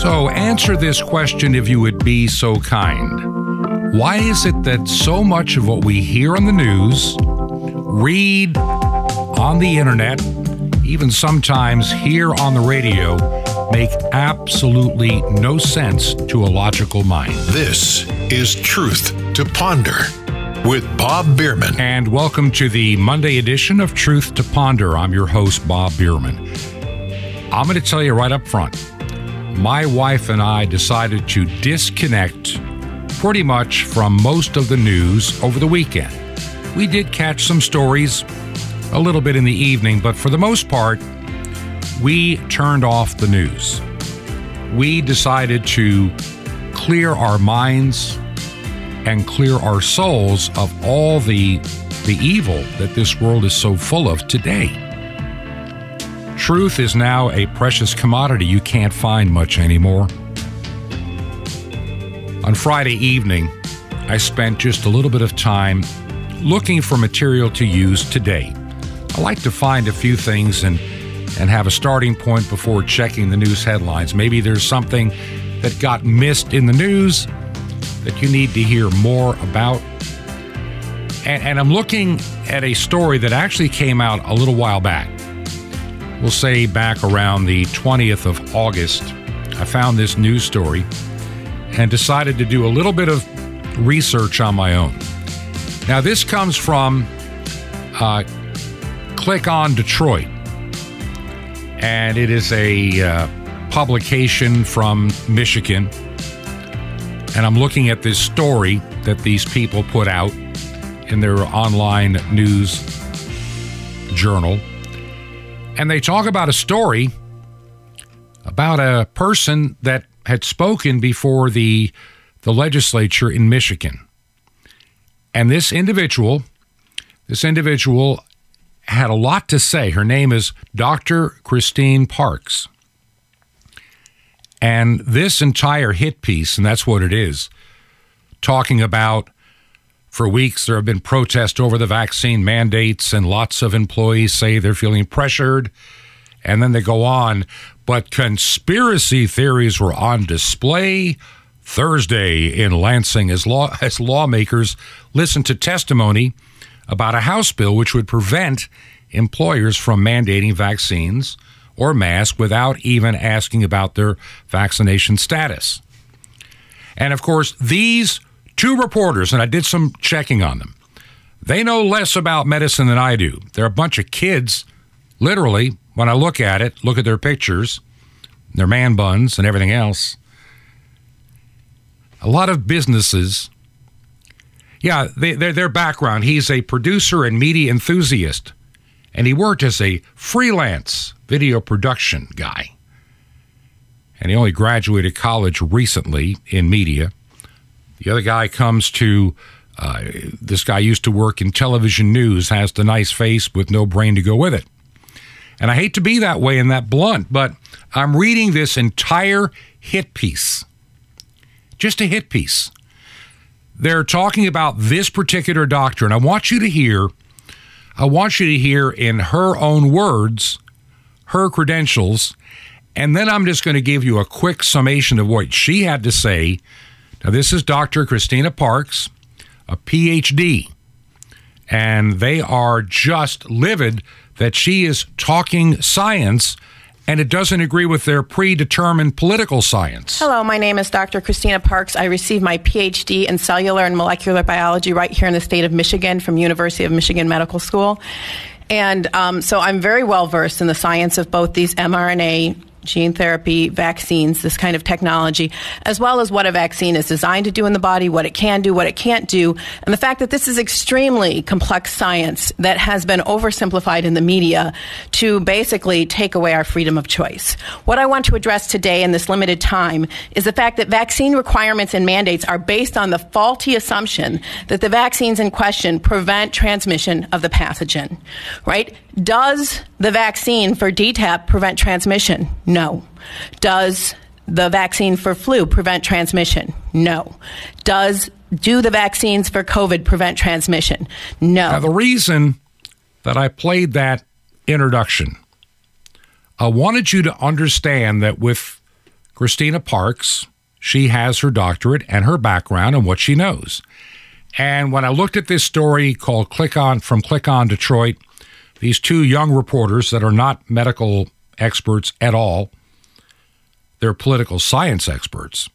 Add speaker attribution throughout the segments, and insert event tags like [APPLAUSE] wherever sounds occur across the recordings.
Speaker 1: So, answer this question if you would be so kind. Why is it that so much of what we hear on the news, read on the internet, even sometimes hear on the radio, make absolutely no sense to a logical mind?
Speaker 2: This is Truth to Ponder with Bob Bierman.
Speaker 1: And welcome to the Monday edition of Truth to Ponder. I'm your host, Bob Bierman. I'm going to tell you right up front my wife and I decided to disconnect pretty much from most of the news over the weekend. We did catch some stories a little bit in the evening, but for the most part, we turned off the news. We decided to clear our minds and clear our souls of all the the evil that this world is so full of today. Truth is now a precious commodity you can't find much anymore. On Friday evening, I spent just a little bit of time looking for material to use today. I like to find a few things and and have a starting point before checking the news headlines. Maybe there's something that got missed in the news that you need to hear more about. And, and I'm looking at a story that actually came out a little while back we'll say back around the 20th of August, I found this news story and decided to do a little bit of research on my own. Now, this comes from uh, Click on Detroit, and it is a uh, publication from Michigan. And I'm looking at this story that these people put out in their online news journal and they talk about a story about a person that had spoken before the the legislature in Michigan. And this individual, this individual had a lot to say. Her name is Dr. Christine Parks. And this entire hit piece, and that's what it is, talking about for weeks, there have been protests over the vaccine mandates, and lots of employees say they're feeling pressured. And then they go on, but conspiracy theories were on display Thursday in Lansing as, law, as lawmakers listened to testimony about a House bill which would prevent employers from mandating vaccines or masks without even asking about their vaccination status. And of course, these two reporters, and I did some checking on them. They know less about medicine than I do. They're a bunch of kids, literally, when I look at it, look at their pictures, their man buns, and everything else. A lot of businesses, yeah, they, their background. He's a producer and media enthusiast, and he worked as a freelance video production guy. And he only graduated college recently in media. The other guy comes to, uh, this guy used to work in television news, has the nice face with no brain to go with it. And I hate to be that way and that blunt, but I'm reading this entire hit piece. Just a hit piece. They're talking about this particular doctor, and I want you to hear, I want you to hear in her own words, her credentials, and then I'm just going to give you a quick summation of what she had to say now, this is Dr. Christina Parks, a PhD, and they are just livid that she is talking science and it doesn't agree with their predetermined political science.
Speaker 3: Hello, my name is Dr. Christina Parks. I received my PhD in cellular and molecular biology right here in the state of Michigan from University of Michigan Medical School. And um, so I'm very well versed in the science of both these mRNA gene therapy, vaccines, this kind of technology, as well as what a vaccine is designed to do in the body, what it can do, what it can't do, and the fact that this is extremely complex science that has been oversimplified in the media to basically take away our freedom of choice. What I want to address today in this limited time is the fact that vaccine requirements and mandates are based on the faulty assumption that the vaccines in question prevent transmission of the pathogen, right? Does the vaccine for DTaP prevent transmission? No. Does the vaccine for flu prevent transmission? No. Does do the vaccines for COVID prevent transmission? No.
Speaker 1: Now, the reason that I played that introduction, I wanted you to understand that with Christina Parks, she has her doctorate and her background and what she knows. And when I looked at this story called Click On from Click On Detroit, these two young reporters that are not medical experts at all, they're political science experts.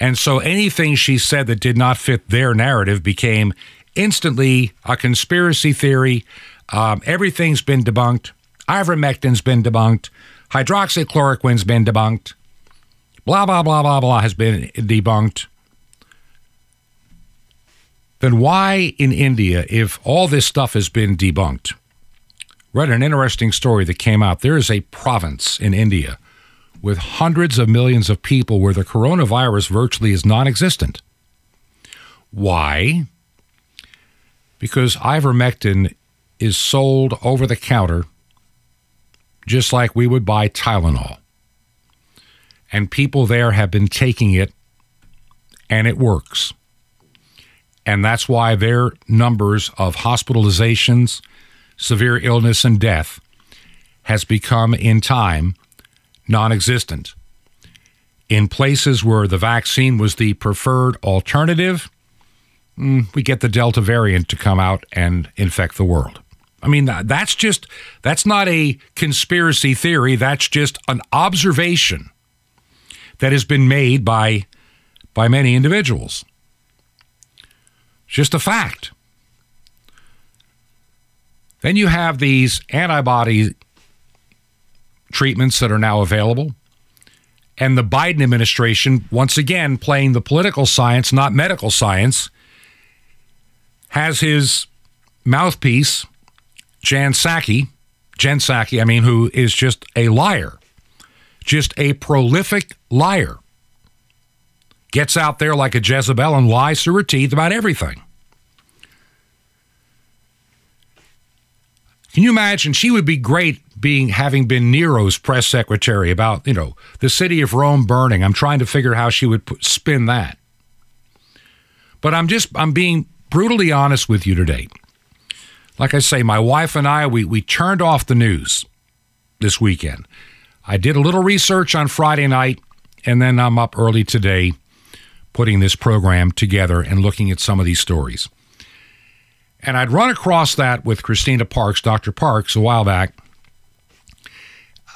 Speaker 1: And so anything she said that did not fit their narrative became instantly a conspiracy theory. Um, everything's been debunked. Ivermectin's been debunked. Hydroxychloroquine's been debunked. Blah, blah, blah, blah, blah has been debunked. Then why in India, if all this stuff has been debunked? Read an interesting story that came out. There is a province in India with hundreds of millions of people where the coronavirus virtually is non existent. Why? Because ivermectin is sold over the counter just like we would buy Tylenol. And people there have been taking it and it works. And that's why their numbers of hospitalizations, severe illness, and death has become in time non existent. In places where the vaccine was the preferred alternative, mm, we get the Delta variant to come out and infect the world. I mean, that's just, that's not a conspiracy theory. That's just an observation that has been made by, by many individuals. It's just a fact. Then you have these antibody treatments that are now available. And the Biden administration, once again playing the political science, not medical science, has his mouthpiece, Jan Psaki, Jen Psaki, I mean, who is just a liar, just a prolific liar. Gets out there like a Jezebel and lies through her teeth about everything. Can you imagine? She would be great being having been Nero's press secretary about you know the city of Rome burning. I'm trying to figure how she would put, spin that. But I'm just I'm being brutally honest with you today. Like I say, my wife and I we we turned off the news this weekend. I did a little research on Friday night, and then I'm up early today putting this program together and looking at some of these stories. And I'd run across that with Christina Parks, Dr. Parks, a while back.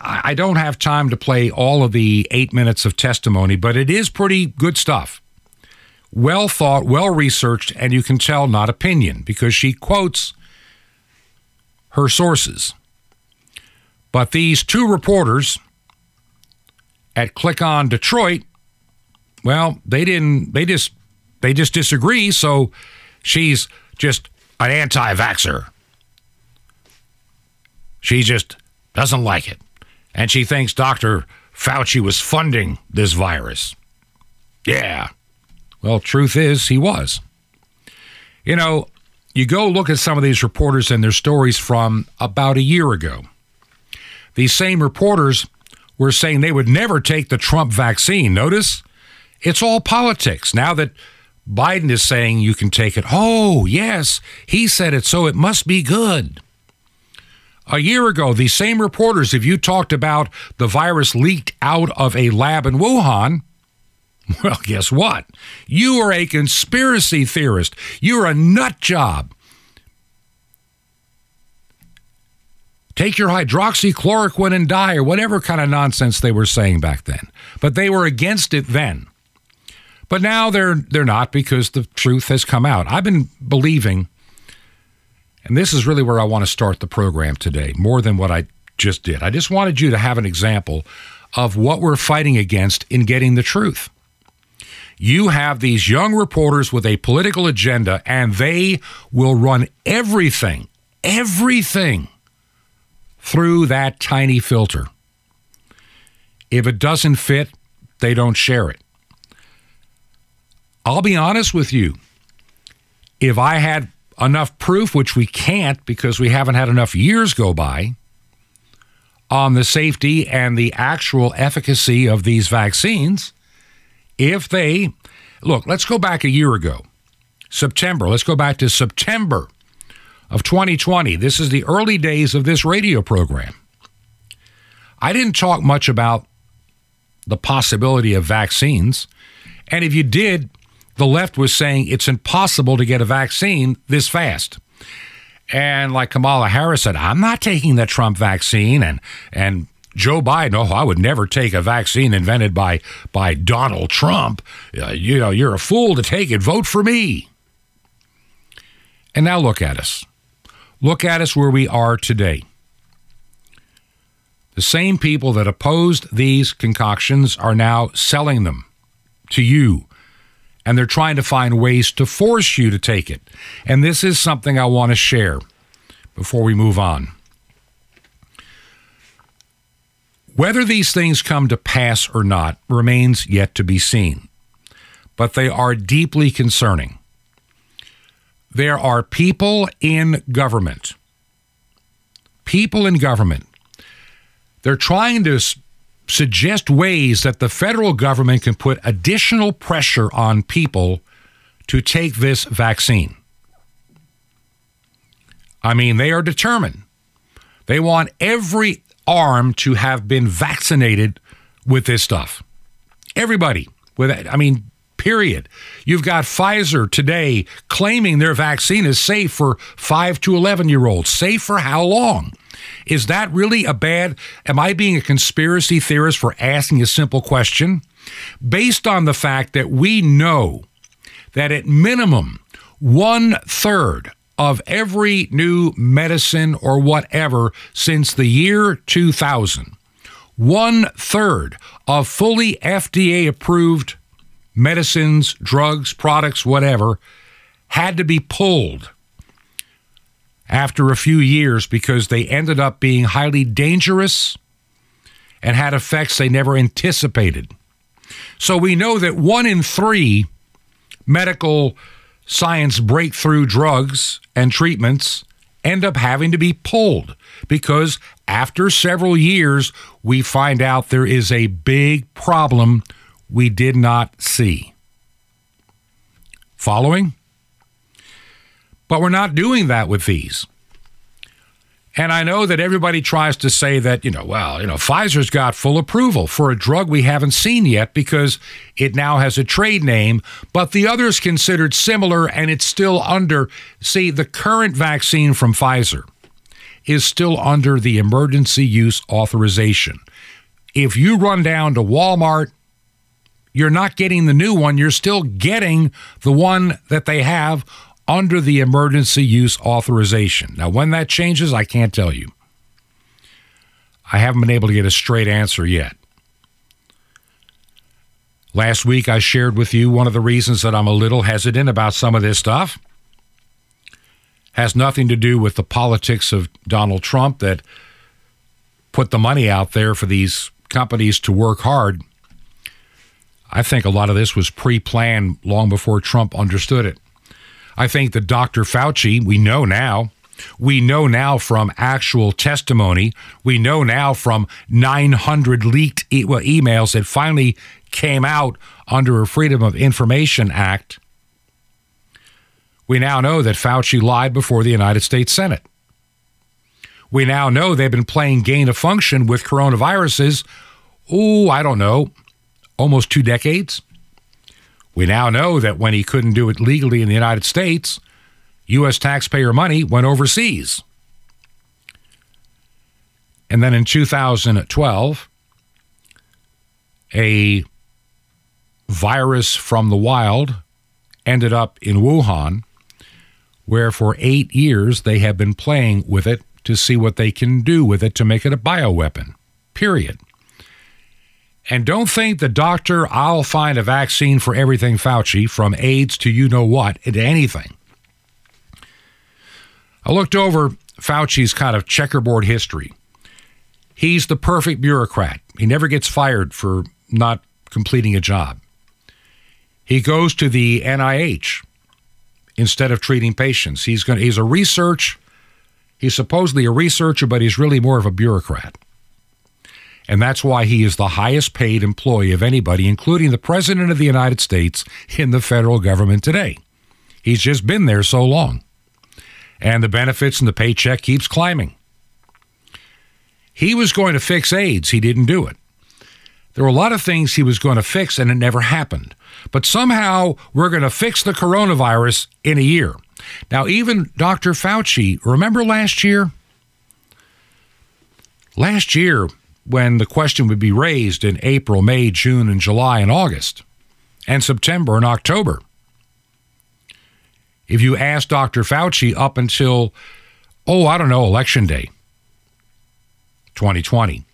Speaker 1: I don't have time to play all of the eight minutes of testimony, but it is pretty good stuff. Well thought, well researched, and you can tell not opinion because she quotes her sources. But these two reporters at Click On Detroit, well, they didn't, they just, they just disagree. So she's just an anti vaxxer. She just doesn't like it. And she thinks Dr. Fauci was funding this virus. Yeah. Well, truth is, he was. You know, you go look at some of these reporters and their stories from about a year ago. These same reporters were saying they would never take the Trump vaccine. Notice it's all politics. Now that Biden is saying you can take it, oh, yes, he said it, so it must be good. A year ago, these same reporters, if you talked about the virus leaked out of a lab in Wuhan, [LAUGHS] well, guess what? You are a conspiracy theorist. You're a nut job. Take your hydroxychloroquine and die, or whatever kind of nonsense they were saying back then. But they were against it then. But now they're they're not because the truth has come out. I've been believing and this is really where I want to start the program today, more than what I just did. I just wanted you to have an example of what we're fighting against in getting the truth. You have these young reporters with a political agenda, and they will run everything, everything through that tiny filter. If it doesn't fit, they don't share it. I'll be honest with you. If I had enough proof, which we can't because we haven't had enough years go by, on the safety and the actual efficacy of these vaccines, if they look, let's go back a year ago, September. Let's go back to September of 2020. This is the early days of this radio program. I didn't talk much about the possibility of vaccines. And if you did, the left was saying it's impossible to get a vaccine this fast. And like Kamala Harris said, I'm not taking the Trump vaccine. And, and Joe Biden, oh, I would never take a vaccine invented by, by Donald Trump. Uh, you know, you're a fool to take it. Vote for me. And now look at us. Look at us where we are today. The same people that opposed these concoctions are now selling them to you. And they're trying to find ways to force you to take it. And this is something I want to share before we move on. Whether these things come to pass or not remains yet to be seen, but they are deeply concerning. There are people in government, people in government, they're trying to suggest ways that the federal government can put additional pressure on people to take this vaccine. I mean, they are determined. They want every arm to have been vaccinated with this stuff. Everybody with I mean, period. You've got Pfizer today claiming their vaccine is safe for 5 to 11 year olds. Safe for how long? Is that really a bad am I being a conspiracy theorist for asking a simple question? Based on the fact that we know that at minimum one third of every new medicine or whatever since the year 2000. One third of fully FDA approved medicines, drugs, products, whatever, had to be pulled after a few years because they ended up being highly dangerous and had effects they never anticipated. So we know that one in three medical science breakthrough drugs and treatments end up having to be pulled because after several years, we find out there is a big problem we did not see. Following? But we're not doing that with these. And I know that everybody tries to say that, you know, well, you know, Pfizer's got full approval for a drug we haven't seen yet because it now has a trade name, but the other's considered similar and it's still under. See, the current vaccine from Pfizer is still under the emergency use authorization. If you run down to Walmart, you're not getting the new one, you're still getting the one that they have under the emergency use authorization. Now, when that changes, I can't tell you. I haven't been able to get a straight answer yet. Last week, I shared with you one of the reasons that I'm a little hesitant about some of this stuff. Has nothing to do with the politics of Donald Trump that put the money out there for these companies to work hard. I think a lot of this was pre planned long before Trump understood it. I think that Dr. Fauci, we know now, we know now from actual testimony, we know now from 900 leaked e- well, emails that finally came out under a Freedom of Information Act. We now know that Fauci lied before the United States Senate. We now know they've been playing gain of function with coronaviruses, oh, I don't know, almost two decades. We now know that when he couldn't do it legally in the United States, U.S. taxpayer money went overseas. And then in 2012, a virus from the wild ended up in Wuhan, where for eight years they have been playing with it to see what they can do with it to make it a bioweapon. Period. And don't think the doctor, I'll find a vaccine for everything Fauci, from AIDS to you know what, into anything. I looked over Fauci's kind of checkerboard history. He's the perfect bureaucrat. He never gets fired for not completing a job. He goes to the NIH instead of treating patients. He's going he's a research he's supposedly a researcher but he's really more of a bureaucrat. And that's why he is the highest paid employee of anybody, including the President of the United States in the federal government today. He's just been there so long. And the benefits and the paycheck keeps climbing. He was going to fix AIDS, he didn't do it. There were a lot of things he was going to fix, and it never happened. But somehow we're going to fix the coronavirus in a year. Now, even Dr. Fauci, remember last year? Last year, when the question would be raised in April, May, June, and July, and August, and September and October. If you ask Dr. Fauci up until, oh, I don't know, Election Day 2020,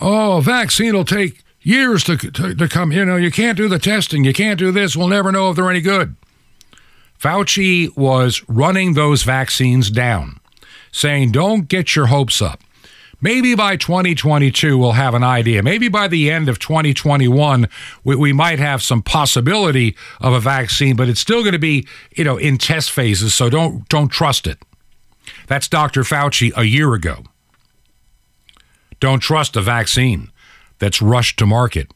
Speaker 1: oh, a vaccine will take years to, to, to come. You know, you can't do the testing, you can't do this, we'll never know if they're any good. Fauci was running those vaccines down, saying, don't get your hopes up. Maybe by 2022, we'll have an idea. Maybe by the end of 2021, we, we might have some possibility of a vaccine, but it's still going to be, you know, in test phases. So don't don't trust it. That's Dr. Fauci a year ago. Don't trust a vaccine that's rushed to market.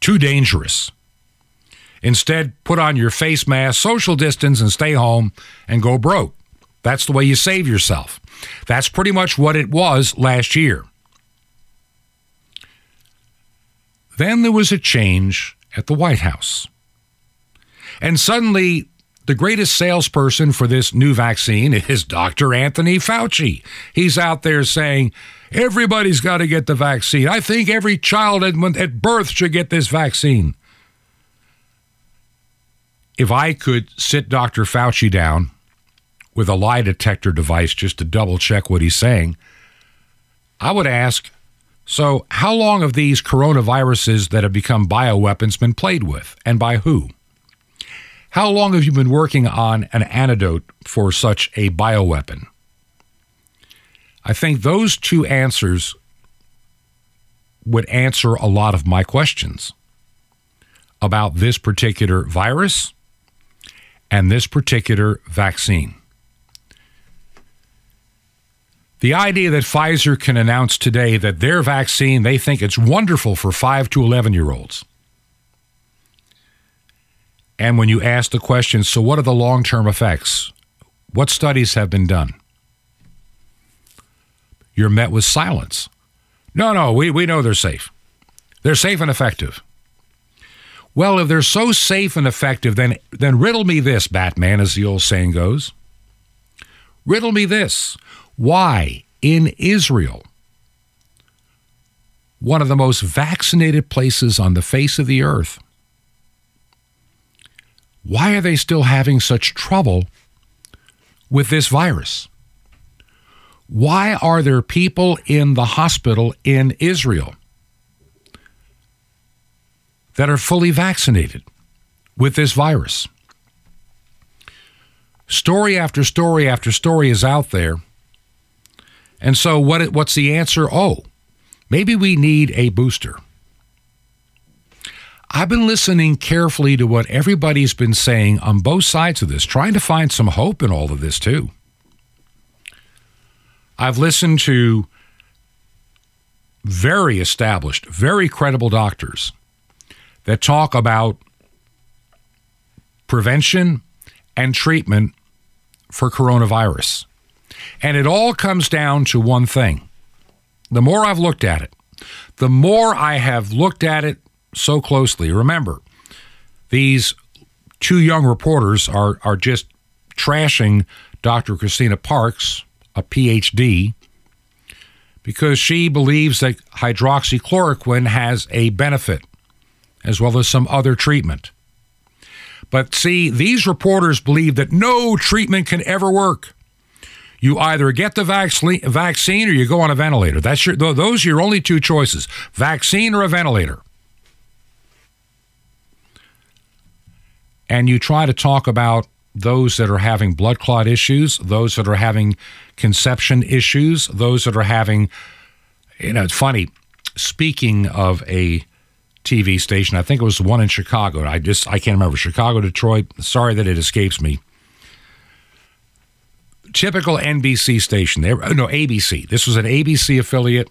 Speaker 1: Too dangerous. Instead, put on your face mask, social distance, and stay home and go broke. That's the way you save yourself. That's pretty much what it was last year. Then there was a change at the White House. And suddenly, the greatest salesperson for this new vaccine is Dr. Anthony Fauci. He's out there saying, everybody's got to get the vaccine. I think every child at birth should get this vaccine. If I could sit Dr. Fauci down with a lie detector device just to double check what he's saying, I would ask so, how long have these coronaviruses that have become bioweapons been played with, and by who? How long have you been working on an antidote for such a bioweapon? I think those two answers would answer a lot of my questions about this particular virus and this particular vaccine. The idea that Pfizer can announce today that their vaccine, they think it's wonderful for 5 to 11 year olds. And when you ask the question, so what are the long term effects? What studies have been done? You're met with silence. No, no, we, we know they're safe. They're safe and effective. Well, if they're so safe and effective, then, then riddle me this, Batman, as the old saying goes. Riddle me this. Why in Israel, one of the most vaccinated places on the face of the earth, why are they still having such trouble with this virus? Why are there people in the hospital in Israel that are fully vaccinated with this virus? Story after story after story is out there and so, what, what's the answer? Oh, maybe we need a booster. I've been listening carefully to what everybody's been saying on both sides of this, trying to find some hope in all of this, too. I've listened to very established, very credible doctors that talk about prevention and treatment for coronavirus. And it all comes down to one thing. The more I've looked at it, the more I have looked at it so closely. Remember, these two young reporters are, are just trashing Dr. Christina Parks, a PhD, because she believes that hydroxychloroquine has a benefit as well as some other treatment. But see, these reporters believe that no treatment can ever work. You either get the vaccine or you go on a ventilator. That's your, those are your only two choices vaccine or a ventilator. And you try to talk about those that are having blood clot issues, those that are having conception issues, those that are having, you know, it's funny. Speaking of a TV station, I think it was the one in Chicago. I just I can't remember Chicago, Detroit. Sorry that it escapes me typical NBC station. They no ABC. This was an ABC affiliate,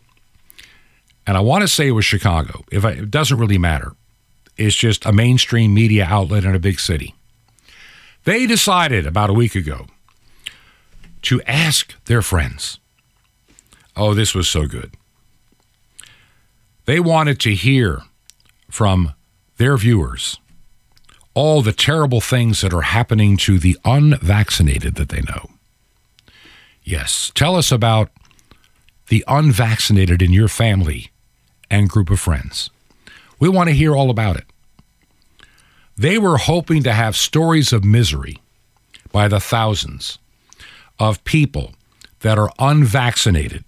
Speaker 1: and I want to say it was Chicago. If I, it doesn't really matter, it's just a mainstream media outlet in a big city. They decided about a week ago to ask their friends. Oh, this was so good. They wanted to hear from their viewers all the terrible things that are happening to the unvaccinated that they know. Yes, tell us about the unvaccinated in your family and group of friends. We want to hear all about it. They were hoping to have stories of misery by the thousands of people that are unvaccinated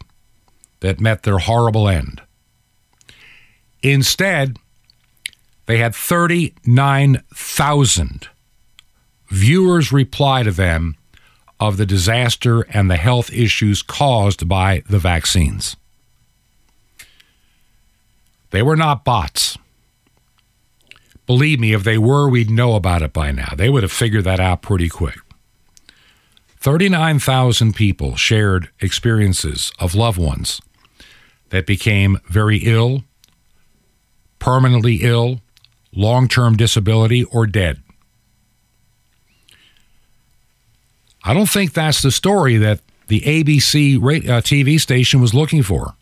Speaker 1: that met their horrible end. Instead, they had 39,000 viewers reply to them of the disaster and the health issues caused by the vaccines. They were not bots. Believe me, if they were, we'd know about it by now. They would have figured that out pretty quick. 39,000 people shared experiences of loved ones that became very ill, permanently ill, long term disability, or dead. I don't think that's the story that the ABC uh, TV station was looking for.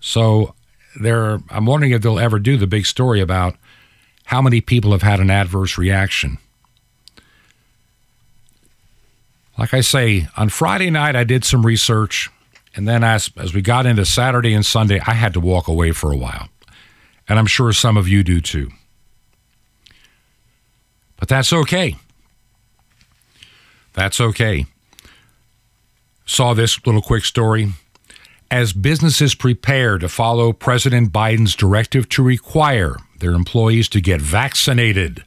Speaker 1: So there, I'm wondering if they'll ever do the big story about how many people have had an adverse reaction. Like I say, on Friday night I did some research, and then as as we got into Saturday and Sunday, I had to walk away for a while, and I'm sure some of you do too. But that's okay. That's okay. Saw this little quick story. As businesses prepare to follow President Biden's directive to require their employees to get vaccinated,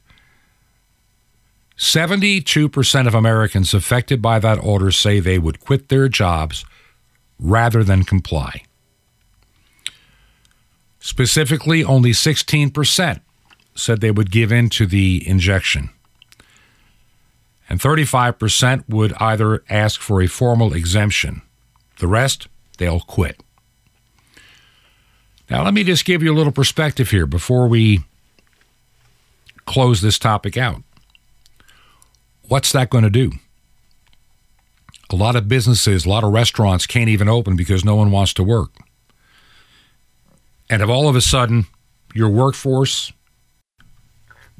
Speaker 1: 72% of Americans affected by that order say they would quit their jobs rather than comply. Specifically, only 16% said they would give in to the injection and 35% would either ask for a formal exemption. The rest, they'll quit. Now, let me just give you a little perspective here before we close this topic out. What's that going to do? A lot of businesses, a lot of restaurants can't even open because no one wants to work. And if all of a sudden your workforce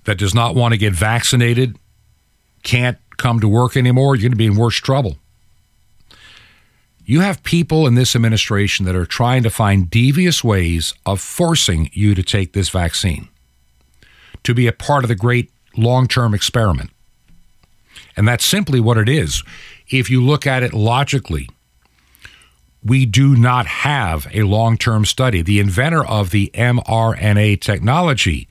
Speaker 1: that does not want to get vaccinated can't come to work anymore, you're going to be in worse trouble. You have people in this administration that are trying to find devious ways of forcing you to take this vaccine, to be a part of the great long term experiment. And that's simply what it is. If you look at it logically, we do not have a long term study. The inventor of the mRNA technology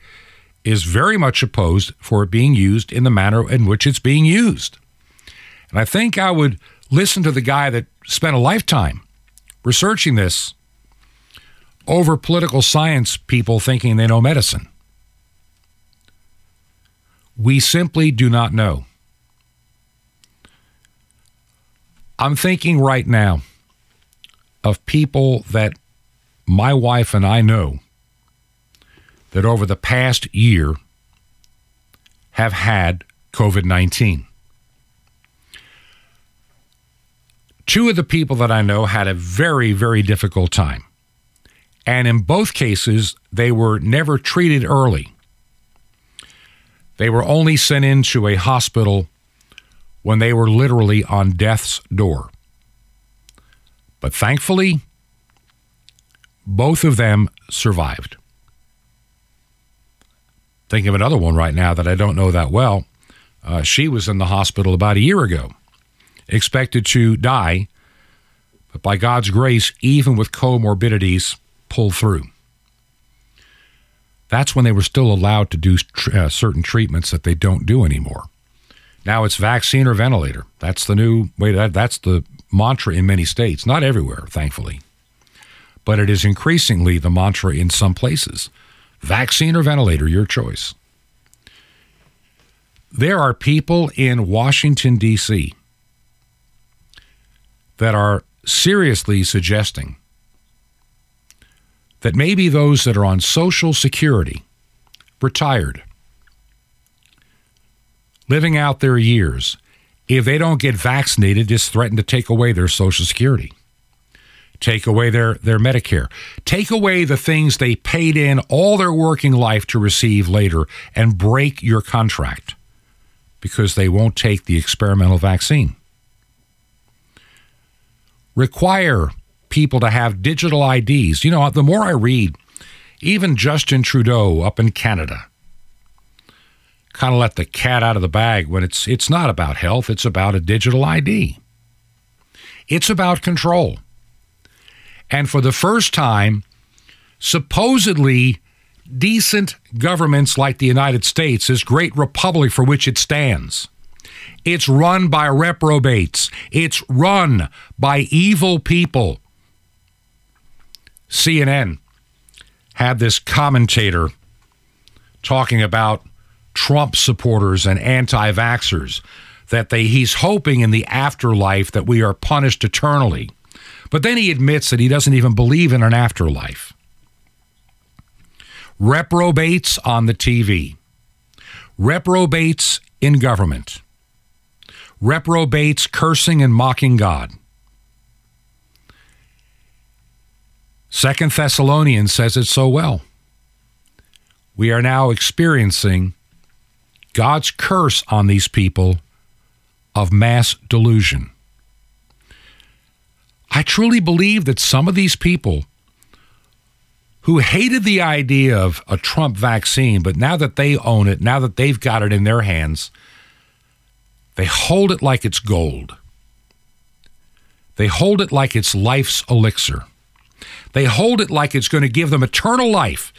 Speaker 1: is very much opposed for it being used in the manner in which it's being used. And I think I would listen to the guy that spent a lifetime researching this over political science people thinking they know medicine. We simply do not know. I'm thinking right now of people that my wife and I know that over the past year have had COVID 19. Two of the people that I know had a very, very difficult time. And in both cases, they were never treated early. They were only sent into a hospital when they were literally on death's door. But thankfully, both of them survived. Thinking of another one right now that I don't know that well. Uh, she was in the hospital about a year ago, expected to die, but by God's grace, even with comorbidities, pulled through. That's when they were still allowed to do uh, certain treatments that they don't do anymore. Now it's vaccine or ventilator. That's the new way. That, that's the mantra in many states, not everywhere, thankfully. But it is increasingly the mantra in some places. Vaccine or ventilator, your choice. There are people in Washington, D.C. that are seriously suggesting that maybe those that are on Social Security, retired, living out their years, if they don't get vaccinated, just threaten to take away their Social Security. Take away their, their Medicare, take away the things they paid in all their working life to receive later, and break your contract because they won't take the experimental vaccine. Require people to have digital IDs. You know, the more I read, even Justin Trudeau up in Canada kind of let the cat out of the bag when it's it's not about health, it's about a digital ID. It's about control. And for the first time, supposedly decent governments like the United States, this great republic for which it stands, it's run by reprobates. It's run by evil people. CNN had this commentator talking about Trump supporters and anti vaxxers, that they, he's hoping in the afterlife that we are punished eternally. But then he admits that he doesn't even believe in an afterlife. Reprobates on the TV, reprobates in government, reprobates cursing and mocking God. Second Thessalonians says it so well. We are now experiencing God's curse on these people of mass delusion. I truly believe that some of these people who hated the idea of a Trump vaccine, but now that they own it, now that they've got it in their hands, they hold it like it's gold. They hold it like it's life's elixir. They hold it like it's going to give them eternal life.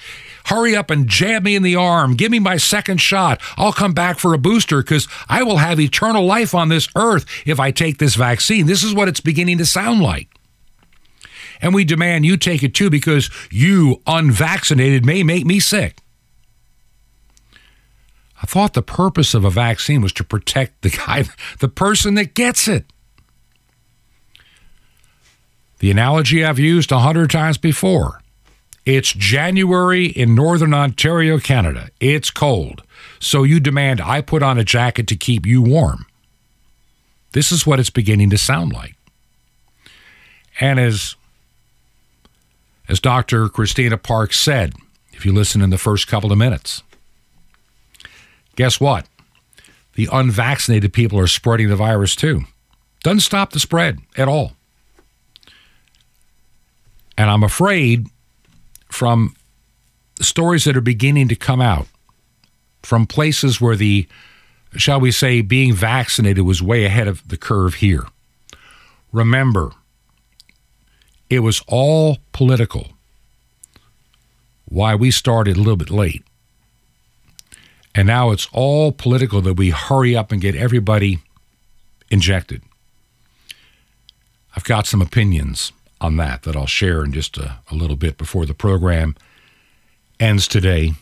Speaker 1: Hurry up and jab me in the arm. Give me my second shot. I'll come back for a booster because I will have eternal life on this earth if I take this vaccine. This is what it's beginning to sound like. And we demand you take it too because you, unvaccinated, may make me sick. I thought the purpose of a vaccine was to protect the guy, [LAUGHS] the person that gets it. The analogy I've used a hundred times before it's January in northern Ontario, Canada. It's cold. So you demand I put on a jacket to keep you warm. This is what it's beginning to sound like. And as as Dr. Christina Parks said, if you listen in the first couple of minutes, guess what? The unvaccinated people are spreading the virus too. Doesn't stop the spread at all. And I'm afraid from stories that are beginning to come out from places where the, shall we say, being vaccinated was way ahead of the curve here. Remember, it was all political. Why we started a little bit late. And now it's all political that we hurry up and get everybody injected. I've got some opinions on that that I'll share in just a, a little bit before the program ends today.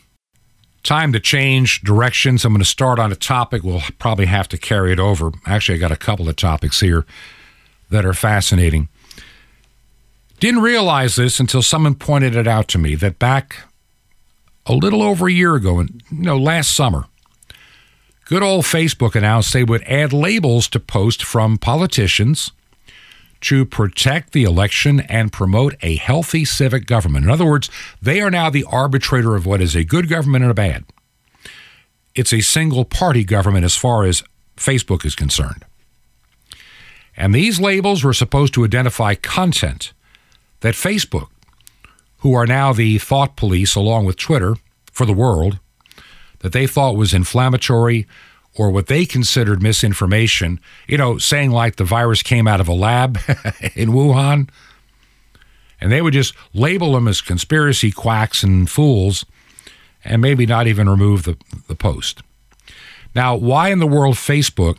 Speaker 1: Time to change directions. I'm going to start on a topic. We'll probably have to carry it over. Actually, I got a couple of topics here that are fascinating. Didn't realize this until someone pointed it out to me that back a little over a year ago, and you know, last summer, good old Facebook announced they would add labels to post from politicians to protect the election and promote a healthy civic government. In other words, they are now the arbitrator of what is a good government and a bad. It's a single party government as far as Facebook is concerned. And these labels were supposed to identify content that Facebook, who are now the thought police along with Twitter for the world, that they thought was inflammatory or what they considered misinformation, you know, saying like the virus came out of a lab [LAUGHS] in Wuhan. And they would just label them as conspiracy quacks and fools and maybe not even remove the, the post. Now, why in the world Facebook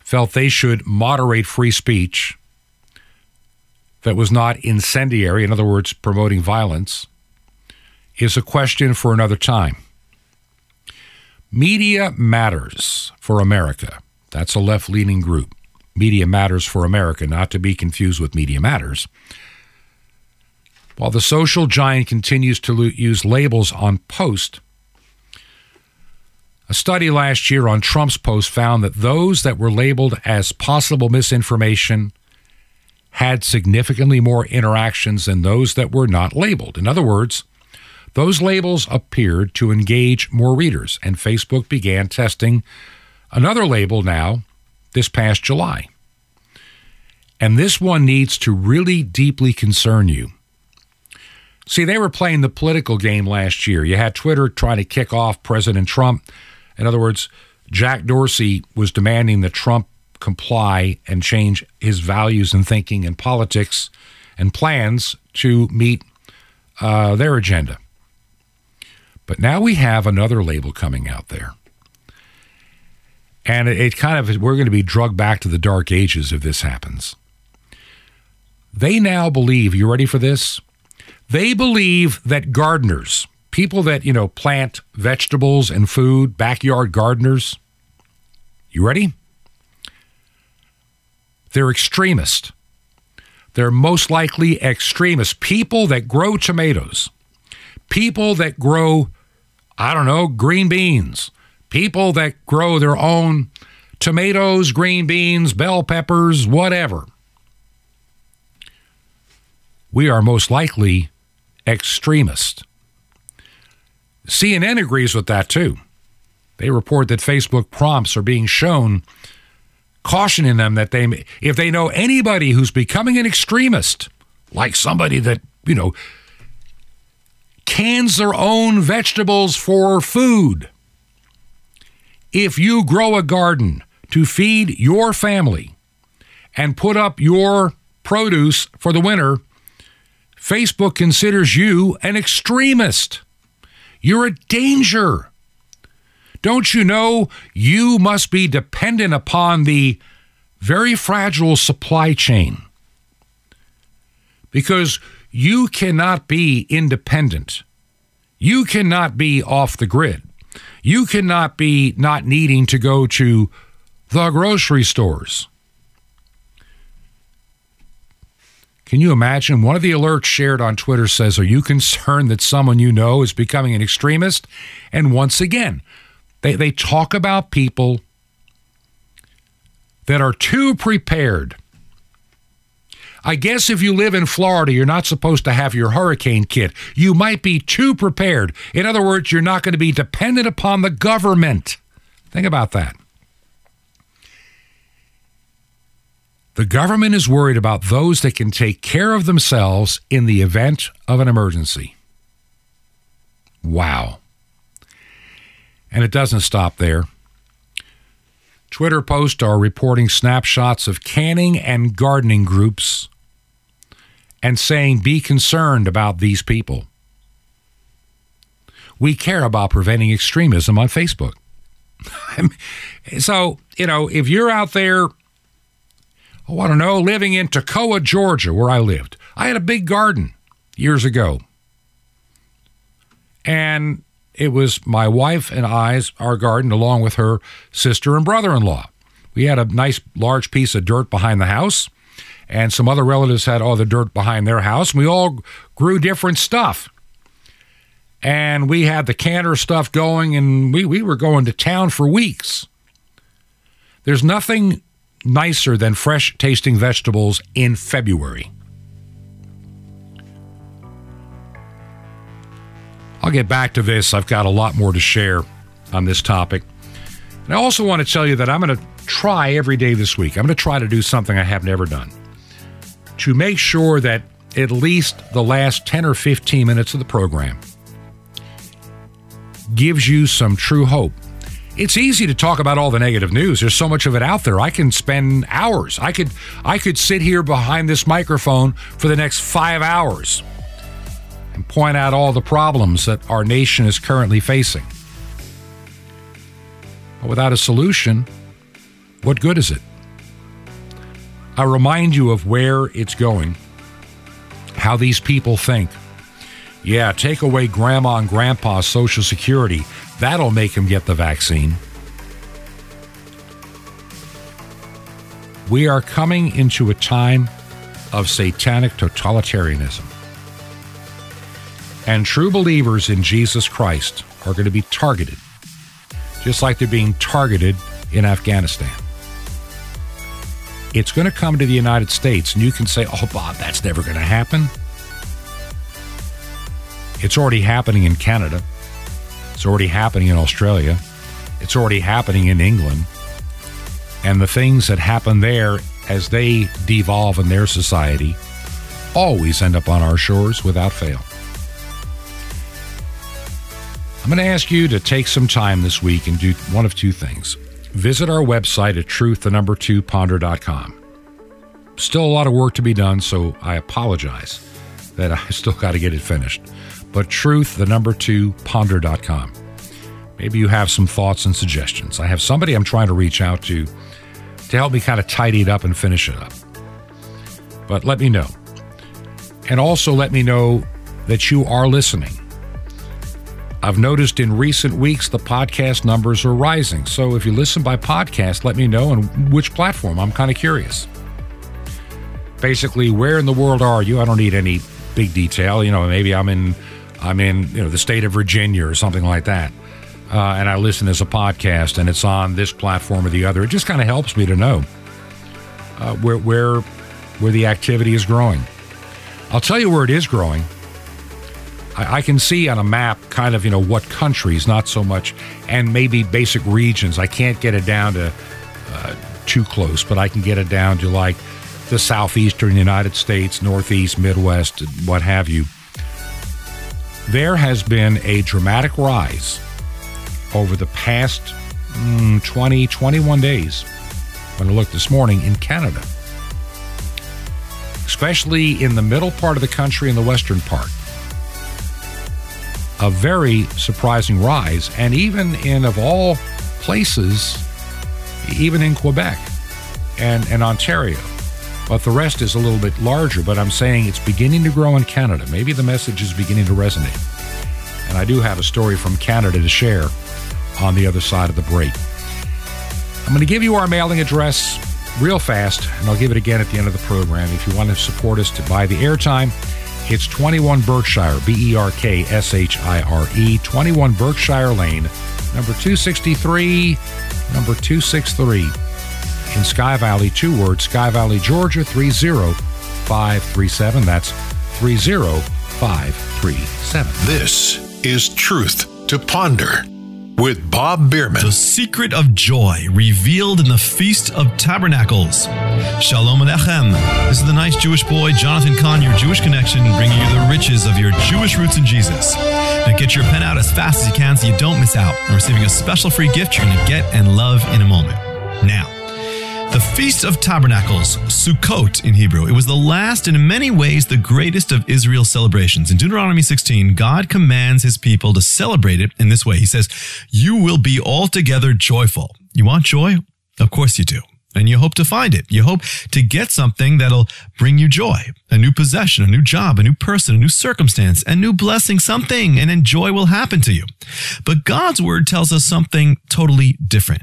Speaker 1: felt they should moderate free speech that was not incendiary, in other words, promoting violence, is a question for another time. Media Matters for America. That's a left leaning group. Media Matters for America, not to be confused with Media Matters. While the social giant continues to use labels on post, a study last year on Trump's post found that those that were labeled as possible misinformation had significantly more interactions than those that were not labeled. In other words, those labels appeared to engage more readers, and Facebook began testing another label now this past July. And this one needs to really deeply concern you. See, they were playing the political game last year. You had Twitter trying to kick off President Trump. In other words, Jack Dorsey was demanding that Trump comply and change his values and thinking and politics and plans to meet uh, their agenda. But now we have another label coming out there. And it, it kind of, we're going to be drugged back to the dark ages if this happens. They now believe, you ready for this? They believe that gardeners, people that, you know, plant vegetables and food, backyard gardeners, you ready? They're extremists. They're most likely extremists. People that grow tomatoes, people that grow I don't know, green beans. People that grow their own tomatoes, green beans, bell peppers, whatever. We are most likely extremist. CNN agrees with that too. They report that Facebook prompts are being shown cautioning them that they if they know anybody who's becoming an extremist, like somebody that, you know, cans their own vegetables for food. If you grow a garden to feed your family and put up your produce for the winter, Facebook considers you an extremist. You're a danger. Don't you know you must be dependent upon the very fragile supply chain? Because you cannot be independent. You cannot be off the grid. You cannot be not needing to go to the grocery stores. Can you imagine? One of the alerts shared on Twitter says, Are you concerned that someone you know is becoming an extremist? And once again, they, they talk about people that are too prepared I guess if you live in Florida, you're not supposed to have your hurricane kit. You might be too prepared. In other words, you're not going to be dependent upon the government. Think about that. The government is worried about those that can take care of themselves in the event of an emergency. Wow. And it doesn't stop there. Twitter posts are reporting snapshots of canning and gardening groups and saying, be concerned about these people. We care about preventing extremism on Facebook. [LAUGHS] so, you know, if you're out there, oh, I don't know, living in Toccoa, Georgia, where I lived, I had a big garden years ago. And it was my wife and I's, our garden, along with her sister and brother in law. We had a nice large piece of dirt behind the house and some other relatives had all the dirt behind their house. We all grew different stuff. And we had the canner stuff going, and we, we were going to town for weeks. There's nothing nicer than fresh tasting vegetables in February. I'll get back to this. I've got a lot more to share on this topic. And I also want to tell you that I'm going to try every day this week. I'm going to try to do something I have never done to make sure that at least the last 10 or 15 minutes of the program gives you some true hope. It's easy to talk about all the negative news. There's so much of it out there. I can spend hours. I could I could sit here behind this microphone for the next 5 hours and point out all the problems that our nation is currently facing. But without a solution, what good is it? I remind you of where it's going, how these people think. Yeah, take away grandma and grandpa's Social Security. That'll make them get the vaccine. We are coming into a time of satanic totalitarianism. And true believers in Jesus Christ are going to be targeted, just like they're being targeted in Afghanistan. It's going to come to the United States. And you can say, oh, Bob, that's never going to happen. It's already happening in Canada. It's already happening in Australia. It's already happening in England. And the things that happen there as they devolve in their society always end up on our shores without fail. I'm going to ask you to take some time this week and do one of two things. Visit our website at truth, the number two, ponder.com. Still a lot of work to be done, so I apologize that I [LAUGHS] still got to get it finished. But truth, the number two, ponder.com. Maybe you have some thoughts and suggestions. I have somebody I'm trying to reach out to to help me kind of tidy it up and finish it up. But let me know. And also let me know that you are listening. I've noticed in recent weeks the podcast numbers are rising. So if you listen by podcast, let me know on which platform. I'm kind of curious. Basically, where in the world are you? I don't need any big detail. You know, maybe I'm in I'm in you know the state of Virginia or something like that, uh, and I listen as a podcast, and it's on this platform or the other. It just kind of helps me to know uh, where where where the activity is growing. I'll tell you where it is growing. I, I can see on a map kind of you know what countries, not so much, and maybe basic regions. I can't get it down to uh, too close, but I can get it down to like the southeastern United States, northeast, Midwest, what have you. There has been a dramatic rise over the past mm, 20, 21 days. When I looked this morning in Canada, especially in the middle part of the country and the western part. A very surprising rise, and even in, of all places, even in Quebec and, and Ontario. But the rest is a little bit larger, but I'm saying it's beginning to grow in Canada. Maybe the message is beginning to resonate. And I do have a story from Canada to share on the other side of the break. I'm going to give you our mailing address real fast, and I'll give it again at the end of the program. If you want to support us to buy the airtime, it's 21 Berkshire, B E R K S H I R E, 21 Berkshire Lane, number 263, number 263 in Sky Valley, two words, Sky Valley, Georgia, 30537. That's 30537.
Speaker 2: This is Truth to Ponder with Bob Bierman.
Speaker 4: The secret of joy revealed in the Feast of Tabernacles. Shalom Alechem. This is the nice Jewish boy, Jonathan Cahn, your Jewish connection, bringing you the riches of your Jewish roots in Jesus. Now get your pen out as fast as you can so you don't miss out on receiving a special free gift you're going to get and love in a moment. Now, the Feast of Tabernacles, Sukkot in Hebrew. It was the last and in many ways the greatest of Israel's celebrations. In Deuteronomy 16, God commands his people to celebrate it in this way. He says, You will be altogether joyful. You want joy? Of course you do. And you hope to find it. You hope to get something that'll bring you joy. A new possession, a new job, a new person, a new circumstance, a new blessing, something, and then joy will happen to you. But God's word tells us something totally different.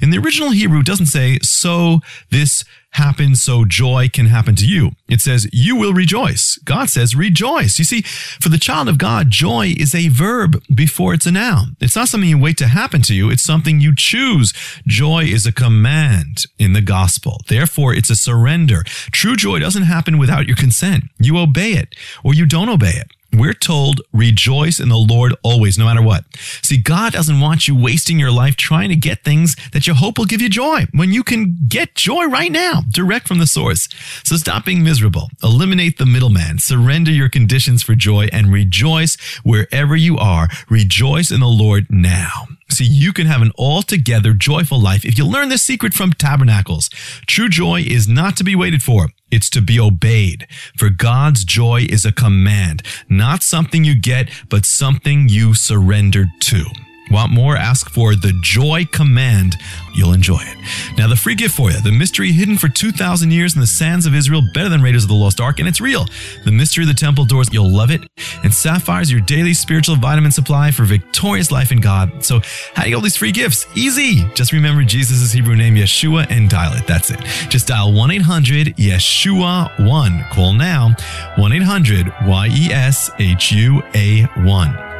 Speaker 4: In the original Hebrew, doesn't say, so this happens so joy can happen to you. It says, you will rejoice. God says, rejoice. You see, for the child of God, joy is a verb before it's a noun. It's not something you wait to happen to you. It's something you choose. Joy is a command in the gospel. Therefore, it's a surrender. True joy doesn't happen without your consent. You obey it or you don't obey it. We're told rejoice in the Lord always, no matter what. See, God doesn't want you wasting your life trying to get things that you hope will give you joy when you can get joy right now, direct from the source. So stop being miserable. Eliminate the middleman. Surrender your conditions for joy and rejoice wherever you are. Rejoice in the Lord now. See, you can have an altogether joyful life if you learn this secret from Tabernacles. True joy is not to be waited for. It's to be obeyed. For God's joy is a command, not something you get, but something you surrender to. Want more? Ask for the Joy Command. You'll enjoy it. Now, the free gift for you the mystery hidden for 2,000 years in the sands of Israel, better than Raiders of the Lost Ark, and it's real. The mystery of the temple doors, you'll love it. And Sapphire's your daily spiritual vitamin supply for victorious life in God. So, how do you get all these free gifts? Easy. Just remember Jesus' Hebrew name, Yeshua, and dial it. That's it. Just dial 1 800 Yeshua 1. Call now 1 800 Y E S H U A 1.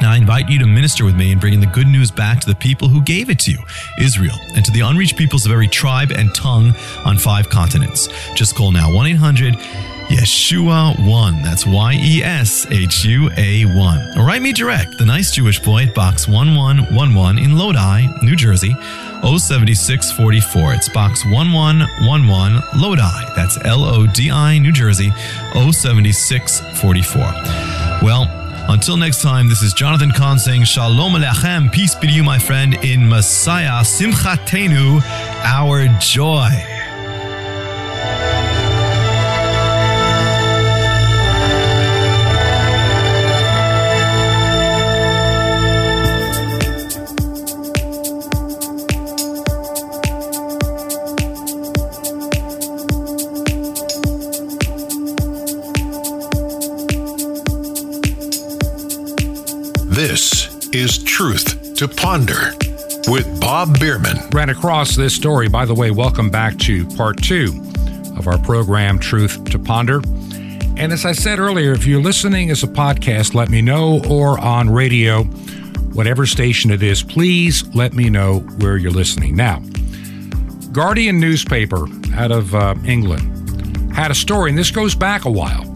Speaker 4: Now, I invite you to minister with me in bringing the good news back to the people who gave it to you, Israel, and to the unreached peoples of every tribe and tongue on five continents. Just call now 1 800 Yeshua 1. That's Y E S H U A 1. Or write me direct, the nice Jewish boy, at Box 1111 in Lodi, New Jersey. 07644. It's box 1111 Lodi. That's L O D I, New Jersey, 07644. Well, until next time, this is Jonathan Cahn saying Shalom Alechem, peace be to you, my friend, in Messiah, Simchatenu, our joy.
Speaker 2: Is Truth to Ponder with Bob Bierman.
Speaker 1: Ran across this story. By the way, welcome back to part two of our program, Truth to Ponder. And as I said earlier, if you're listening as a podcast, let me know, or on radio, whatever station it is, please let me know where you're listening. Now, Guardian newspaper out of uh, England had a story, and this goes back a while.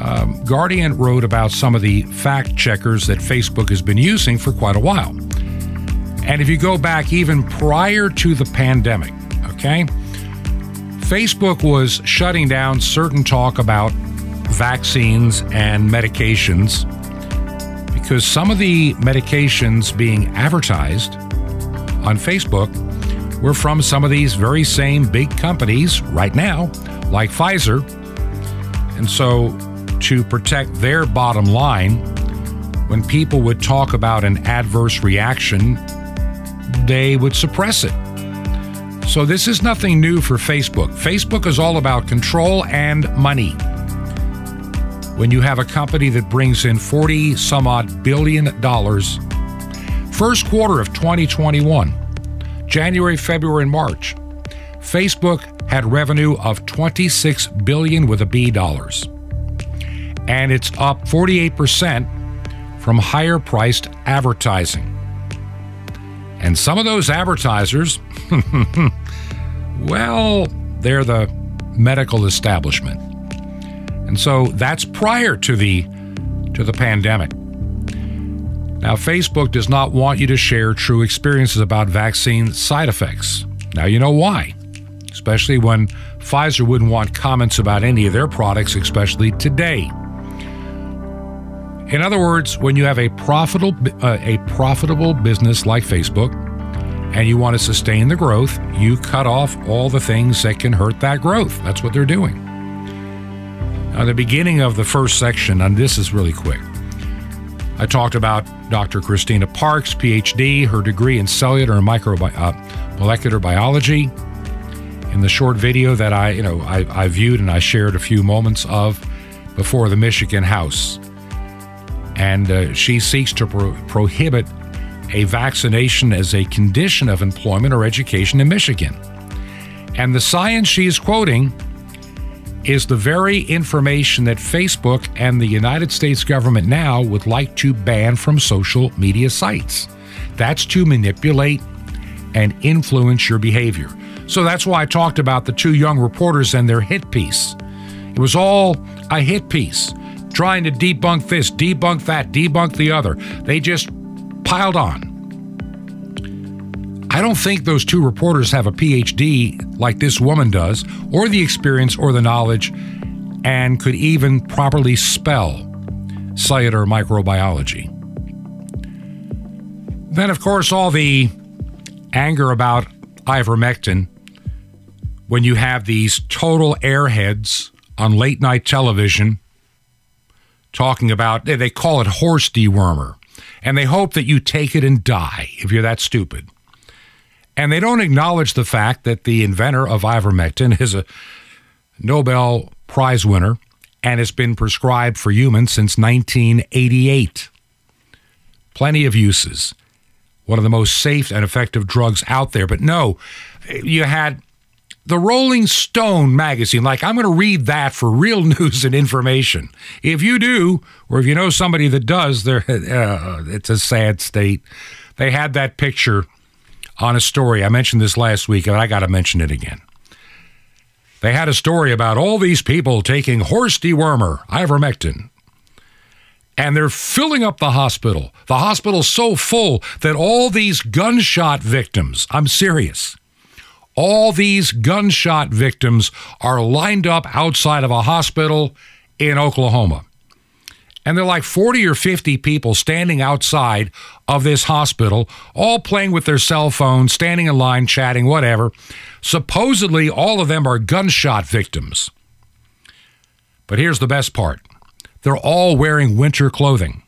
Speaker 1: Um, Guardian wrote about some of the fact checkers that Facebook has been using for quite a while. And if you go back even prior to the pandemic, okay, Facebook was shutting down certain talk about vaccines and medications because some of the medications being advertised on Facebook were from some of these very same big companies right now, like Pfizer. And so to protect their bottom line, when people would talk about an adverse reaction, they would suppress it. So, this is nothing new for Facebook. Facebook is all about control and money. When you have a company that brings in 40 some odd billion dollars, first quarter of 2021, January, February, and March, Facebook had revenue of 26 billion with a B dollars and it's up 48% from higher priced advertising. And some of those advertisers, [LAUGHS] well, they're the medical establishment. And so that's prior to the to the pandemic. Now Facebook does not want you to share true experiences about vaccine side effects. Now you know why. Especially when Pfizer wouldn't want comments about any of their products, especially today. In other words, when you have a profitable uh, a profitable business like Facebook and you want to sustain the growth, you cut off all the things that can hurt that growth. That's what they're doing. Now, the beginning of the first section, and this is really quick. I talked about Dr. Christina Parks, PhD, her degree in cellular and uh, molecular biology. In the short video that I, you know, I, I viewed and I shared a few moments of before the Michigan House and uh, she seeks to pro- prohibit a vaccination as a condition of employment or education in Michigan. And the science she is quoting is the very information that Facebook and the United States government now would like to ban from social media sites. That's to manipulate and influence your behavior. So that's why I talked about the two young reporters and their hit piece. It was all a hit piece trying to debunk this, debunk that, debunk the other. They just piled on. I don't think those two reporters have a PhD like this woman does, or the experience or the knowledge, and could even properly spell cellular microbiology. Then, of course, all the anger about ivermectin when you have these total airheads on late night television talking about, they call it horse dewormer. And they hope that you take it and die if you're that stupid. And they don't acknowledge the fact that the inventor of ivermectin is a Nobel Prize winner and has been prescribed for humans since 1988. Plenty of uses. One of the most safe and effective drugs out there. But no, you had the Rolling Stone magazine. Like, I'm going to read that for real [LAUGHS] news and information. If you do, or if you know somebody that does, there, [LAUGHS] uh, it's a sad state. They had that picture on a story. I mentioned this last week, and I got to mention it again. They had a story about all these people taking horse dewormer, ivermectin, and they're filling up the hospital. The hospital's so full that all these gunshot victims, I'm serious, all these gunshot victims are lined up outside of a hospital in Oklahoma. And they're like 40 or 50 people standing outside of this hospital, all playing with their cell phones, standing in line, chatting, whatever. Supposedly, all of them are gunshot victims. But here's the best part they're all wearing winter clothing.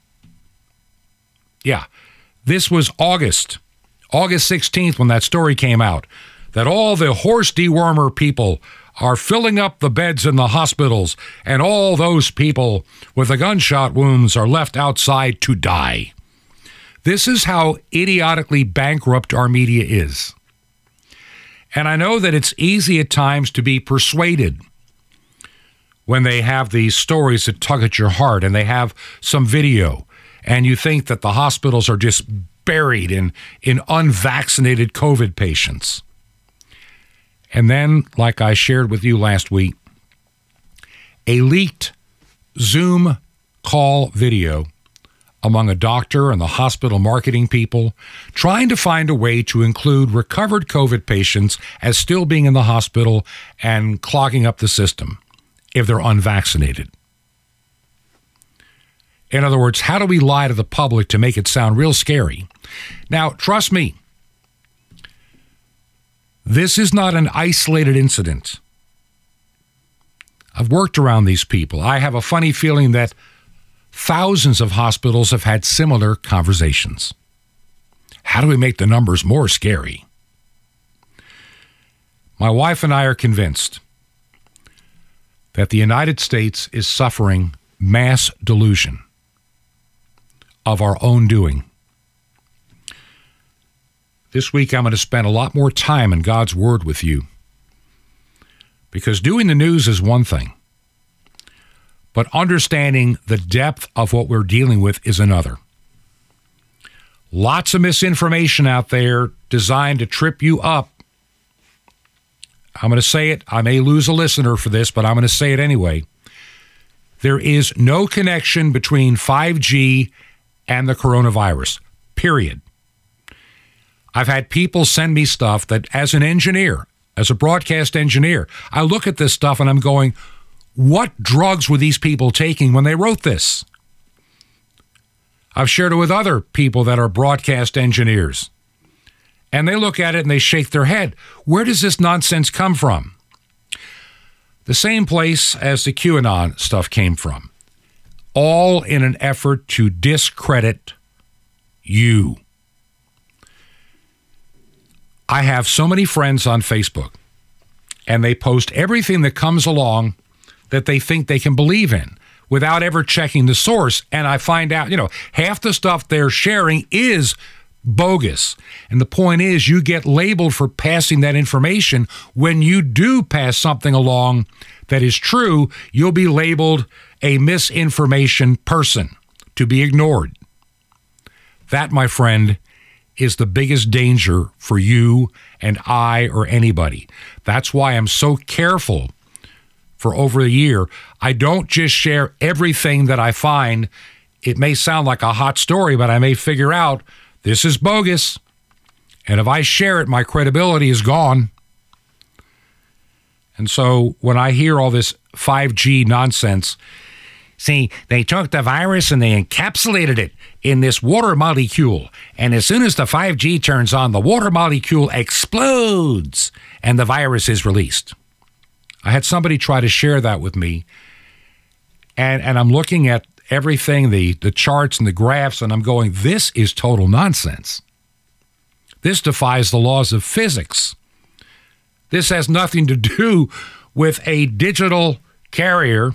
Speaker 1: Yeah, this was August, August 16th, when that story came out, that all the horse dewormer people are filling up the beds in the hospitals, and all those people with the gunshot wounds are left outside to die. This is how idiotically bankrupt our media is. And I know that it's easy at times to be persuaded when they have these stories that tug at your heart and they have some video and you think that the hospitals are just buried in, in unvaccinated COVID patients. And then, like I shared with you last week, a leaked Zoom call video among a doctor and the hospital marketing people trying to find a way to include recovered COVID patients as still being in the hospital and clogging up the system if they're unvaccinated. In other words, how do we lie to the public to make it sound real scary? Now, trust me, this is not an isolated incident. I've worked around these people. I have a funny feeling that thousands of hospitals have had similar conversations. How do we make the numbers more scary? My wife and I are convinced that the United States is suffering mass delusion of our own doing. This week, I'm going to spend a lot more time in God's Word with you. Because doing the news is one thing, but understanding the depth of what we're dealing with is another. Lots of misinformation out there designed to trip you up I'm going to say it. I may lose a listener for this, but I'm going to say it anyway. There is no connection between 5G and the coronavirus, period. I've had people send me stuff that, as an engineer, as a broadcast engineer, I look at this stuff and I'm going, what drugs were these people taking when they wrote this? I've shared it with other people that are broadcast engineers and they look at it and they shake their head. Where does this nonsense come from? The same place as the QAnon stuff came from, all in an effort to discredit you. I have so many friends on Facebook, and they post everything that comes along that they think they can believe in without ever checking the source. And I find out, you know, half the stuff they're sharing is bogus. And the point is, you get labeled for passing that information. When you do pass something along that is true, you'll be labeled a misinformation person to be ignored. That, my friend, is the biggest danger for you and I or anybody. That's why I'm so careful for over a year. I don't just share everything that I find. It may sound like a hot story, but I may figure out this is bogus. And if I share it, my credibility is gone. And so when I hear all this 5G nonsense, see, they took the virus and they encapsulated it in this water molecule. And as soon as the 5G turns on, the water molecule explodes and the virus is released. I had somebody try to share that with me. And, and I'm looking at everything, the, the charts and the graphs, and I'm going, this is total nonsense. This defies the laws of physics. This has nothing to do with a digital carrier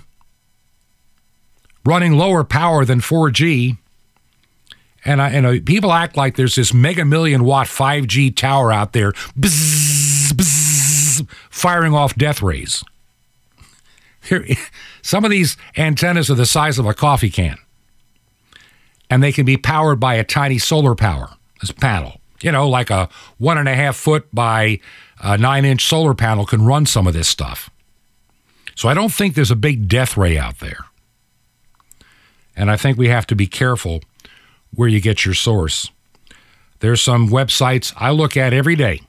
Speaker 1: running lower power than 4G. And, I, and uh, people act like there's this mega million watt 5G tower out there. Bzz, bzz, firing off death rays. [LAUGHS] Some of these antennas are the size of a coffee can, and they can be powered by a tiny solar power this panel. You know, like a one and a half foot by a nine inch solar panel can run some of this stuff. So I don't think there's a big death ray out there. And I think we have to be careful where you get your source. There's some websites I look at every day,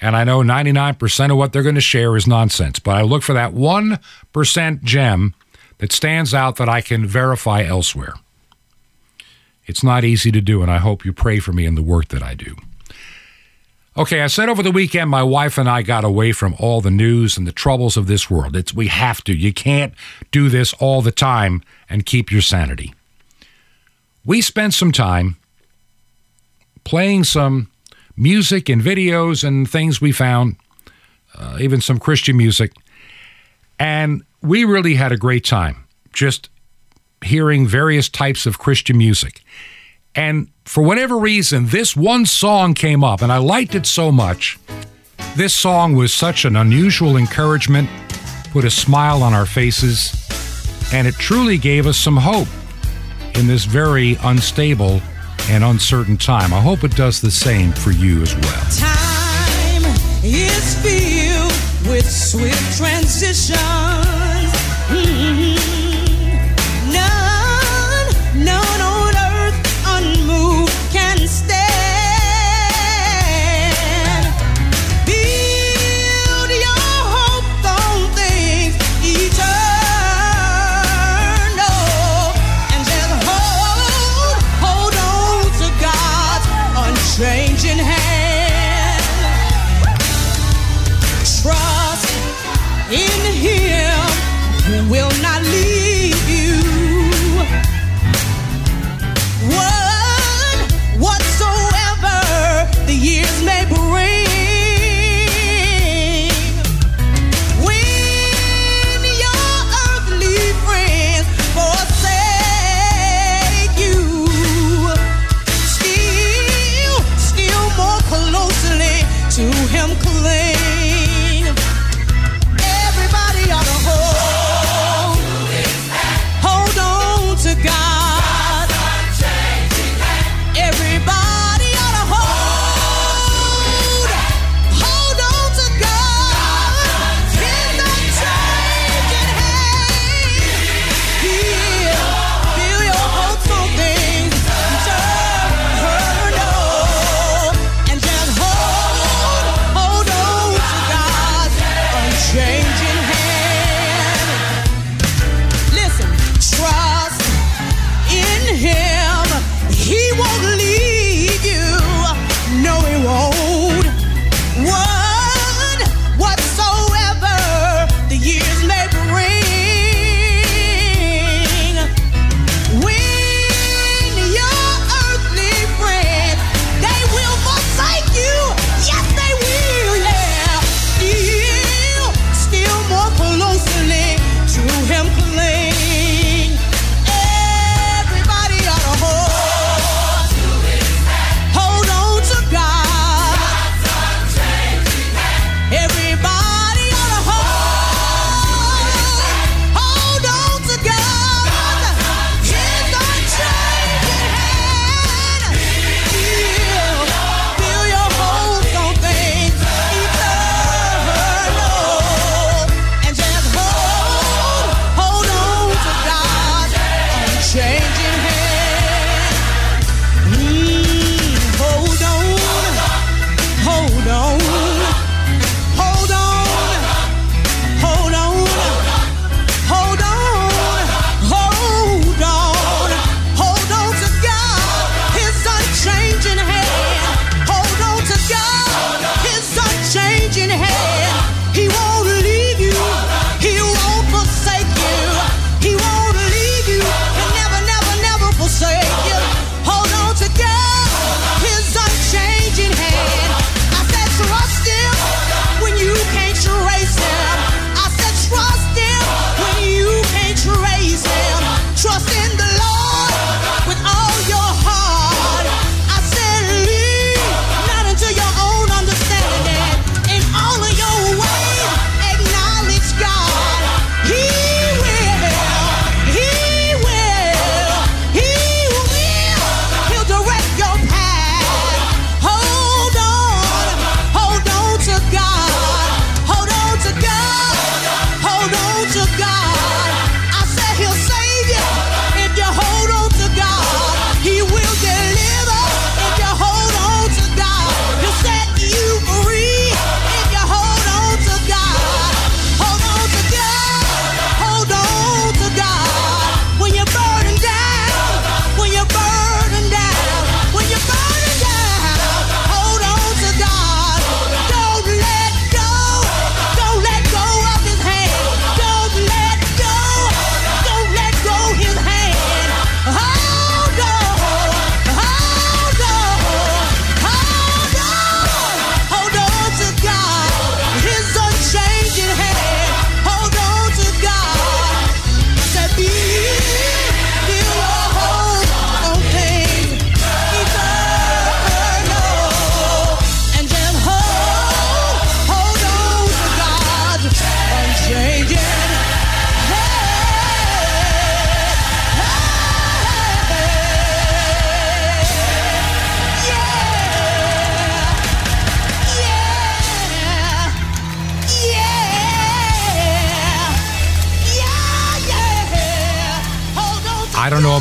Speaker 1: and I know 99% of what they're going to share is nonsense, but I look for that 1% gem that stands out that I can verify elsewhere. It's not easy to do, and I hope you pray for me in the work that I do. Okay, I said over the weekend my wife and I got away from all the news and the troubles of this world. It's we have to. You can't do this all the time and keep your sanity. We spent some time playing some music and videos and things we found, uh, even some Christian music, and we really had a great time just hearing various types of Christian music. And for whatever reason, this one song came up, and I liked it so much. This song was such an unusual encouragement, put a smile on our faces, and it truly gave us some hope in this very unstable and uncertain time. I hope it does the same for you as well.
Speaker 5: Time is filled with swift transitions.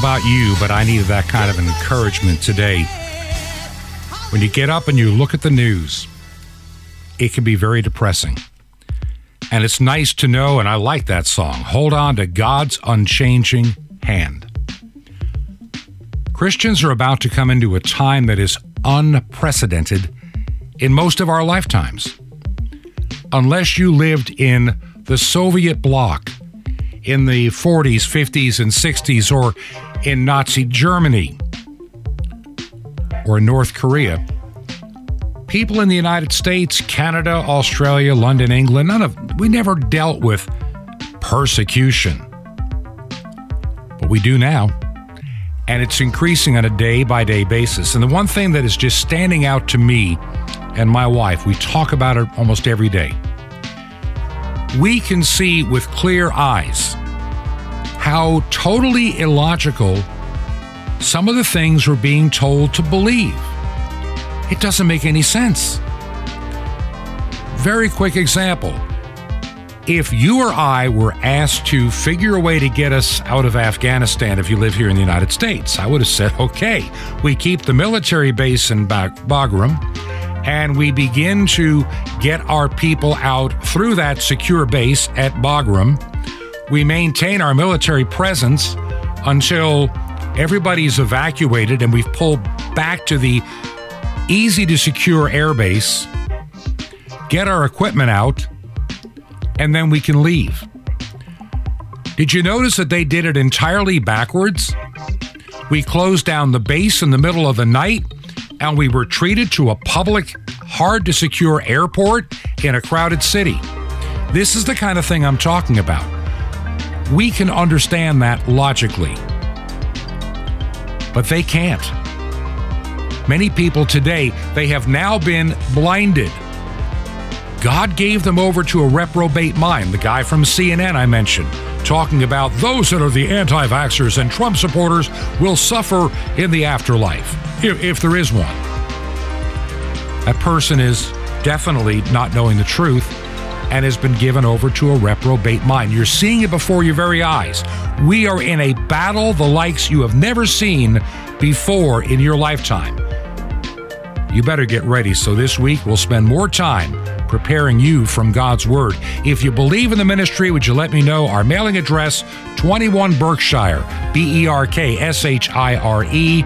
Speaker 1: About you, but I needed that kind of encouragement today. When you get up and you look at the news, it can be very depressing. And it's nice to know, and I like that song, Hold On to God's Unchanging Hand. Christians are about to come into a time that is unprecedented in most of our lifetimes. Unless you lived in the Soviet bloc in the 40s, 50s, and 60s, or in Nazi Germany or North Korea, people in the United States, Canada, Australia, London, England, none of we never dealt with persecution. But we do now. And it's increasing on a day by day basis. And the one thing that is just standing out to me and my wife, we talk about it almost every day. We can see with clear eyes how totally illogical some of the things we're being told to believe. It doesn't make any sense. Very quick example. If you or I were asked to figure a way to get us out of Afghanistan if you live here in the United States, I would have said, okay, we keep the military base in Bagram and we begin to get our people out through that secure base at Bagram. We maintain our military presence until everybody's evacuated and we've pulled back to the easy to secure airbase, get our equipment out, and then we can leave. Did you notice that they did it entirely backwards? We closed down the base in the middle of the night and we retreated to a public, hard to secure airport in a crowded city. This is the kind of thing I'm talking about. We can understand that logically, but they can't. Many people today, they have now been blinded. God gave them over to a reprobate mind, the guy from CNN I mentioned, talking about those that are the anti vaxxers and Trump supporters will suffer in the afterlife if, if there is one. That person is definitely not knowing the truth and has been given over to a reprobate mind. You're seeing it before your very eyes. We are in a battle the likes you have never seen before in your lifetime. You better get ready. So this week we'll spend more time preparing you from God's Word. If you believe in the ministry, would you let me know? Our mailing address 21 Berkshire, B E R K S H I R E.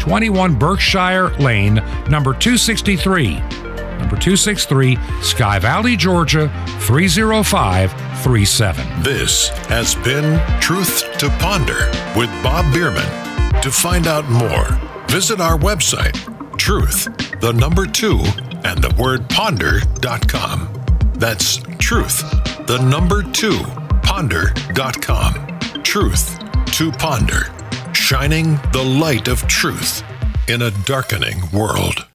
Speaker 1: 21 Berkshire Lane, number 263. Number 263, Sky Valley, Georgia 30537.
Speaker 2: This has been Truth to Ponder with Bob Bierman. To find out more, visit our website, truth, the number two, and the word ponder.com. That's truth, the number two, ponder.com. Truth to ponder shining the light of truth in a darkening world.